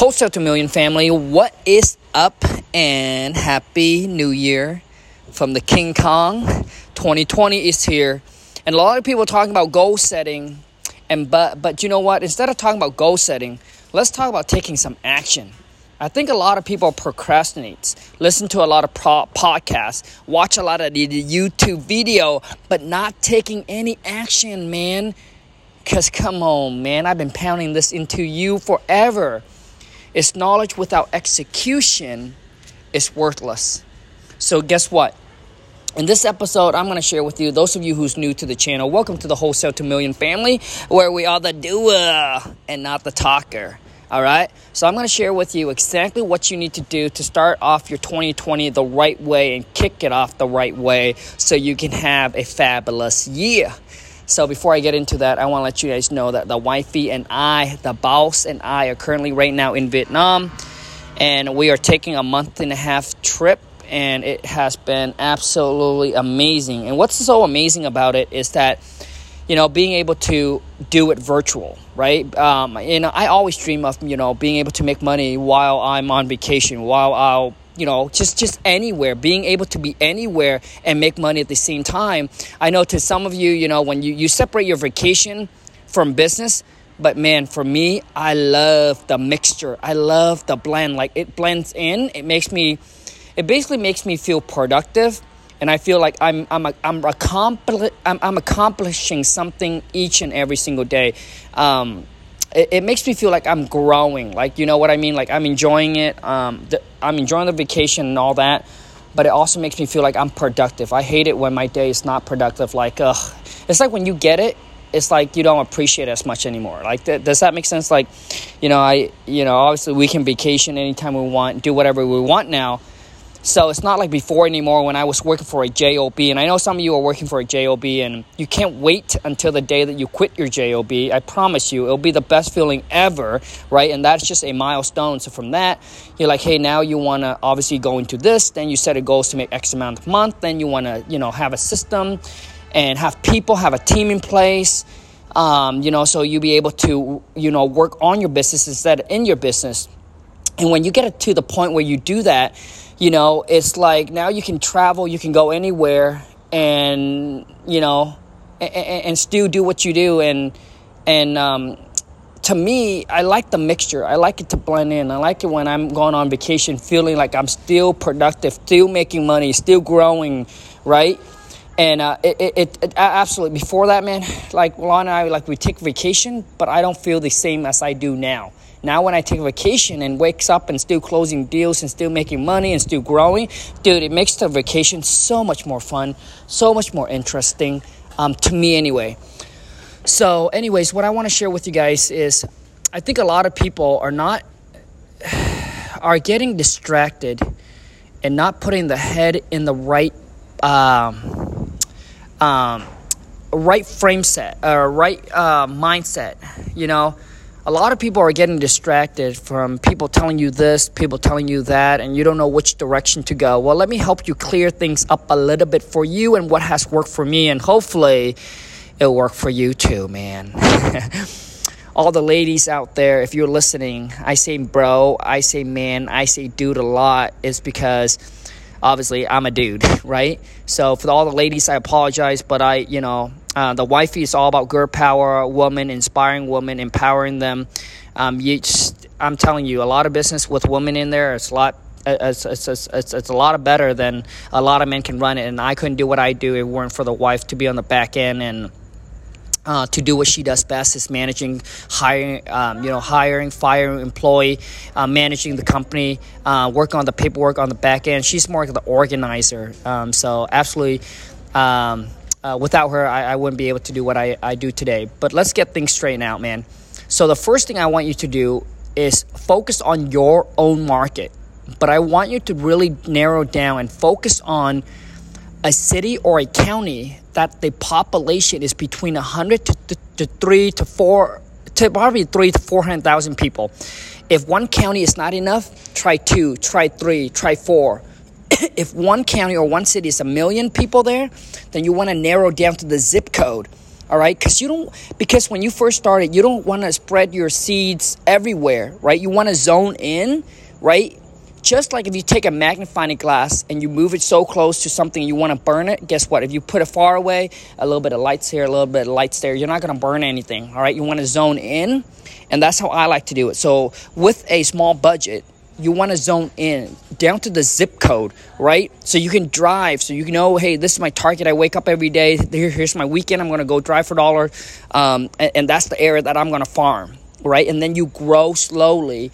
Wholesale to Million family, what is up? And happy new year from the King Kong. 2020 is here. And a lot of people are talking about goal setting. And but but you know what? Instead of talking about goal setting, let's talk about taking some action. I think a lot of people procrastinate, listen to a lot of pro- podcasts, watch a lot of the YouTube video, but not taking any action, man. Cause come on, man, I've been pounding this into you forever. It's knowledge without execution is worthless. So, guess what? In this episode, I'm going to share with you, those of you who's new to the channel, welcome to the Wholesale to Million family, where we are the doer and not the talker. All right? So, I'm going to share with you exactly what you need to do to start off your 2020 the right way and kick it off the right way so you can have a fabulous year. So before I get into that, I want to let you guys know that the wifey and I, the boss and I, are currently right now in Vietnam, and we are taking a month and a half trip. And it has been absolutely amazing. And what's so amazing about it is that, you know, being able to do it virtual, right? Um, I always dream of, you know, being able to make money while I'm on vacation, while I'll you know just just anywhere being able to be anywhere and make money at the same time. I know to some of you you know when you, you separate your vacation from business but man for me i love the mixture. I love the blend. Like it blends in. It makes me it basically makes me feel productive and I feel like I'm I'm a, I'm, accompli- I'm, I'm accomplishing something each and every single day. Um, it, it, makes me feel like I'm growing. Like you know what I mean? Like I'm enjoying it. Um, I'm enjoying the vacation and all that. But it also makes me feel like I'm productive. I hate it when my day is not productive. Like, ugh, it's like when you get it, it's like you don't appreciate it as much anymore. Like, th- does that make sense? Like, you know, I, you know, obviously we can vacation anytime we want, do whatever we want now. So it's not like before anymore when I was working for a JOB. And I know some of you are working for a JOB and you can't wait until the day that you quit your JOB. I promise you, it'll be the best feeling ever, right? And that's just a milestone. So from that, you're like, hey, now you want to obviously go into this. Then you set a goals to make X amount of month. Then you want to, you know, have a system and have people, have a team in place. Um, you know, so you'll be able to, you know, work on your business instead of in your business. And when you get to the point where you do that, you know, it's like now you can travel, you can go anywhere, and you know, and, and still do what you do. And and um, to me, I like the mixture. I like it to blend in. I like it when I'm going on vacation, feeling like I'm still productive, still making money, still growing, right? And uh, it, it, it, absolutely before that, man, like Lon and I, like we take vacation, but I don't feel the same as I do now. Now, when I take a vacation and wakes up and still closing deals and still making money and still growing, dude, it makes the vacation so much more fun, so much more interesting um, to me, anyway. So, anyways, what I want to share with you guys is I think a lot of people are not are getting distracted and not putting the head in the right um, um, right frame set or right uh, mindset. You know a lot of people are getting distracted from people telling you this, people telling you that, and you don't know which direction to go. Well, let me help you clear things up a little bit for you and what has worked for me, and hopefully it'll work for you too, man. All the ladies out there, if you're listening, I say bro, I say man, I say dude a lot, is because obviously I'm a dude, right? So for all the ladies, I apologize, but I, you know, uh, the wifey is all about girl power, woman, inspiring women, empowering them. Um, you I'm telling you, a lot of business with women in there. It's a lot. It's, it's, it's, it's, it's a lot better than a lot of men can run it. And I couldn't do what I do if it weren't for the wife to be on the back end and uh, to do what she does best is managing, hiring, um, you know, hiring, firing employee, uh, managing the company, uh, working on the paperwork on the back end. She's more like the organizer. Um, so absolutely, um, uh, without her, I, I, wouldn't be able to do what I, I do today. But let's get things straightened out, man. So the first thing I want you to do is focus on your own market. But I want you to really narrow down and focus on a city or a county that the population is between 100 to, to, to 3 to 4 to probably 3 to 400,000 people. If one county is not enough, try 2, try 3, try 4. if one county or one city is a million people there, then you want to narrow down to the zip code, all right? Because you don't because when you first started you don't want to spread your seeds everywhere right? You want to zone in right? Just like if you take a magnifying glass and you move it so close to something you want to burn it guess what? If you put it far away a little bit of lights here a little bit of lights there you're not going to burn anything all right? You want to zone in and that's how i like to do it. So with a small budget you want to zone in down to the zip code, right? So you can drive, so you know, hey, this is my target. I wake up every day. Here, here's my weekend. I'm going to go drive for dollar, um, and, and, that's the area that I'm going to farm, right? And then you grow slowly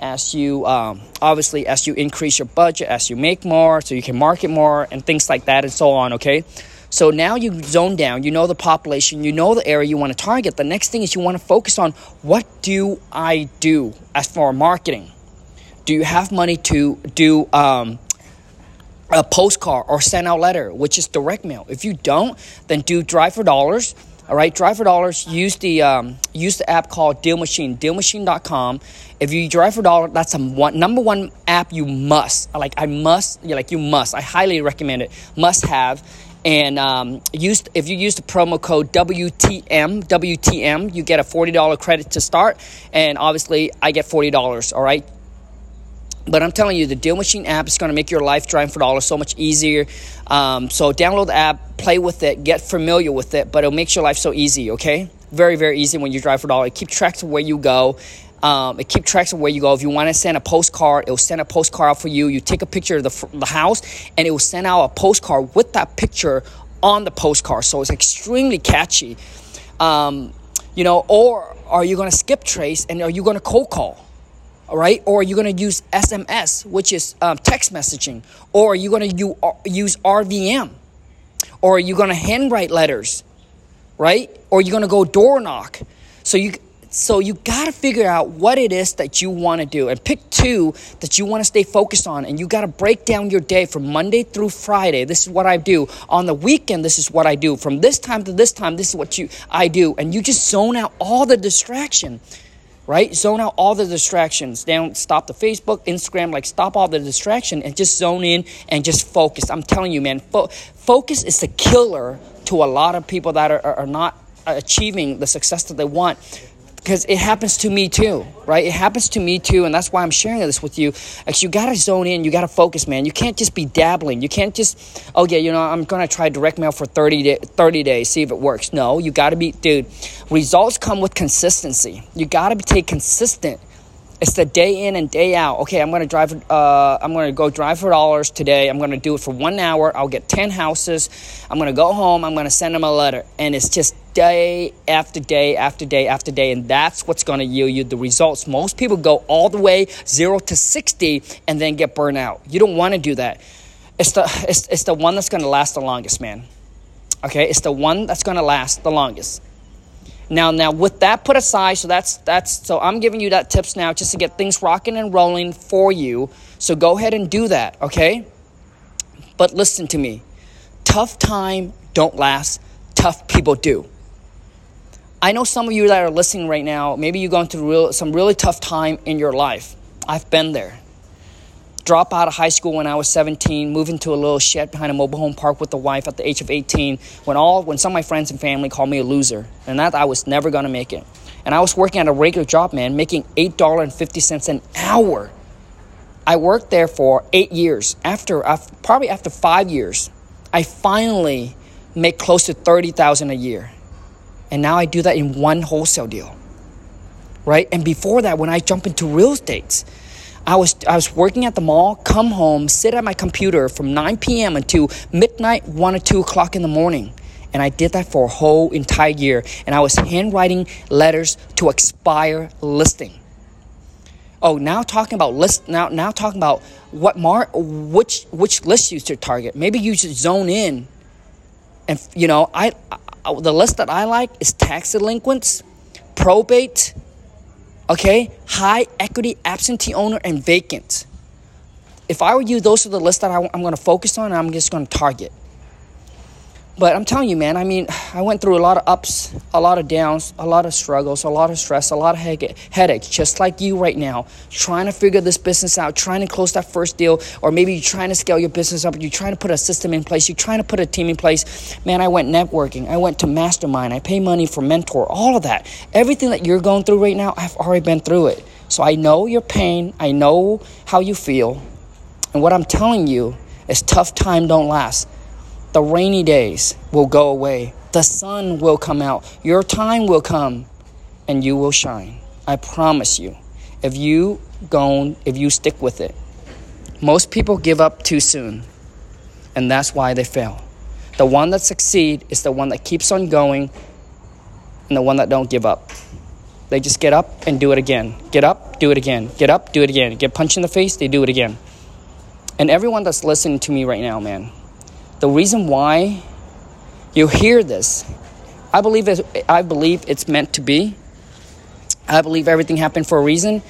as you um, obviously as you increase your budget, as you make more, so you can market more and things like that, and so on. Okay. So now you zone down, you know the population, you know the area you want to target. The next thing is you want to focus on what do I do as for marketing? Do you have money to do um, a postcard or send out letter, which is direct mail? If you don't, then do drive for dollars. All right, drive for dollars. Use the um, use the app called Deal Machine, DealMachine.com. If you drive for dollar, that's a one, number one app you must. Like I must, yeah, like you must. I highly recommend it. Must have. And um, use if you use the promo code WTM WTM, you get a forty dollar credit to start, and obviously I get forty dollars. All right, but I'm telling you, the Deal Machine app is going to make your life driving for dollars so much easier. Um, so download the app, play with it, get familiar with it, but it makes your life so easy. Okay, very very easy when you drive for dollars. Keep track of where you go. Um, it keep track of where you go. If you want to send a postcard, it will send a postcard out for you. You take a picture of the, the house, and it will send out a postcard with that picture on the postcard. So it's extremely catchy. Um, you know, or are you going to skip trace and are you going to cold call? All right? Or you're going to use SMS, which is um, text messaging, or you're going to uh, use RVM, or you're going to handwrite letters, right? Or you're going to go door knock. So you so you got to figure out what it is that you want to do and pick two that you want to stay focused on and you got to break down your day from Monday through Friday. This is what I do. On the weekend this is what I do. From this time to this time this is what you I do and you just zone out all the distraction right? Zone out all the distractions. Down, stop the Facebook, Instagram, like stop all the distraction and just zone in and just focus. I'm telling you, man, fo- focus is the killer to a lot of people that are, are not achieving the success that they want because it happens to me too, right? It happens to me too, and that's why I'm sharing this with you. Actually, you gotta zone in, you gotta focus, man. You can't just be dabbling. You can't just, oh yeah, you know, I'm gonna try direct mail for 30, day, 30 days, see if it works. No, you gotta be, dude, results come with consistency. You gotta be take consistent it's the day in and day out. Okay, I'm gonna drive. Uh, I'm gonna go drive for dollars today. I'm gonna do it for one hour. I'll get ten houses. I'm gonna go home. I'm gonna send them a letter, and it's just day after day after day after day, and that's what's gonna yield you the results. Most people go all the way zero to sixty and then get burned out. You don't want to do that. It's the it's, it's the one that's gonna last the longest, man. Okay, it's the one that's gonna last the longest. Now, now with that put aside, so that's that's so I'm giving you that tips now just to get things rocking and rolling for you. So go ahead and do that, okay? But listen to me. Tough time don't last. Tough people do. I know some of you that are listening right now, maybe you're going through real, some really tough time in your life. I've been there drop out of high school when I was 17, move into a little shed behind a mobile home park with the wife at the age of 18, when all when some of my friends and family called me a loser, and that I was never gonna make it. And I was working at a regular job, man, making $8.50 an hour. I worked there for eight years. After probably after five years, I finally make close to 30000 a year. And now I do that in one wholesale deal. Right? And before that, when I jump into real estate, I was I was working at the mall, come home, sit at my computer from 9 p.m. until midnight, one or two o'clock in the morning. And I did that for a whole entire year. And I was handwriting letters to expire listing. Oh, now talking about list now now talking about what mar which which list you should target. Maybe you should zone in. And you know, I the list that I like is tax delinquents, probate, Okay, high equity, absentee owner, and vacant. If I were you, those are the lists that I, am going to focus on and I'm just going to target. But I'm telling you, man, I mean, I went through a lot of ups, a lot of downs, a lot of struggles, a lot of stress, a lot of he- headaches, just like you right now, trying to figure this business out, trying to close that first deal, or maybe you're trying to scale your business up, you're trying to put a system in place, you're trying to put a team in place. Man, I went networking, I went to mastermind, I pay money for mentor, all of that. Everything that you're going through right now, I've already been through it. So I know your pain, I know how you feel. And what I'm telling you is tough time don't last. The rainy days will go away. The sun will come out. Your time will come and you will shine. I promise you. If you go, if you stick with it. Most people give up too soon. And that's why they fail. The one that succeed is the one that keeps on going and the one that don't give up. They just get up and do it again. Get up, do it again. Get up, do it again. Get punched in the face, they do it again. And everyone that's listening to me right now, man, the reason why you hear this, I believe it, I believe it's meant to be. I believe everything happened for a reason.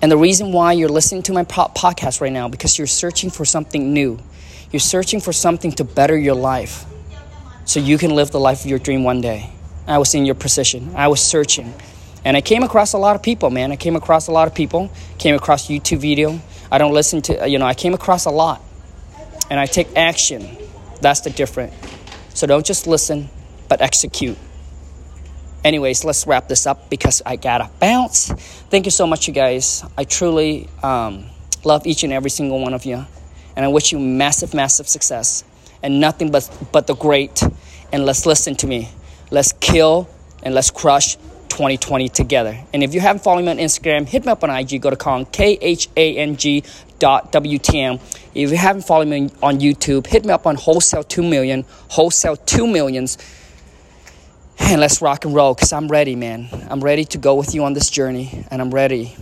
And the reason why you're listening to my podcast right now because you're searching for something new. You're searching for something to better your life so you can live the life of your dream one day. I was in your position. I was searching. And I came across a lot of people, man. I came across a lot of people. Came across YouTube video. I don't listen to, you know, I came across a lot. And I take action. That's the difference. So don't just listen, but execute. Anyways, let's wrap this up because I gotta bounce. Thank you so much, you guys. I truly um, love each and every single one of you, and I wish you massive, massive success and nothing but but the great. And let's listen to me. Let's kill and let's crush 2020 together. And if you haven't followed me on Instagram, hit me up on IG. Go to Khang K H A N G WTM. If you haven't followed me on YouTube, hit me up on Wholesale 2 Million, Wholesale 2 Millions. And let's rock and roll because I'm ready, man. I'm ready to go with you on this journey, and I'm ready.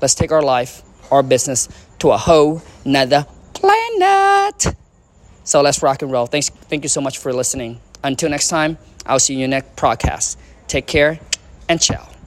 Let's take our life, our business to a whole nother planet. So let's rock and roll. Thanks, thank you so much for listening. Until next time, I'll see you in next podcast. Take care and ciao.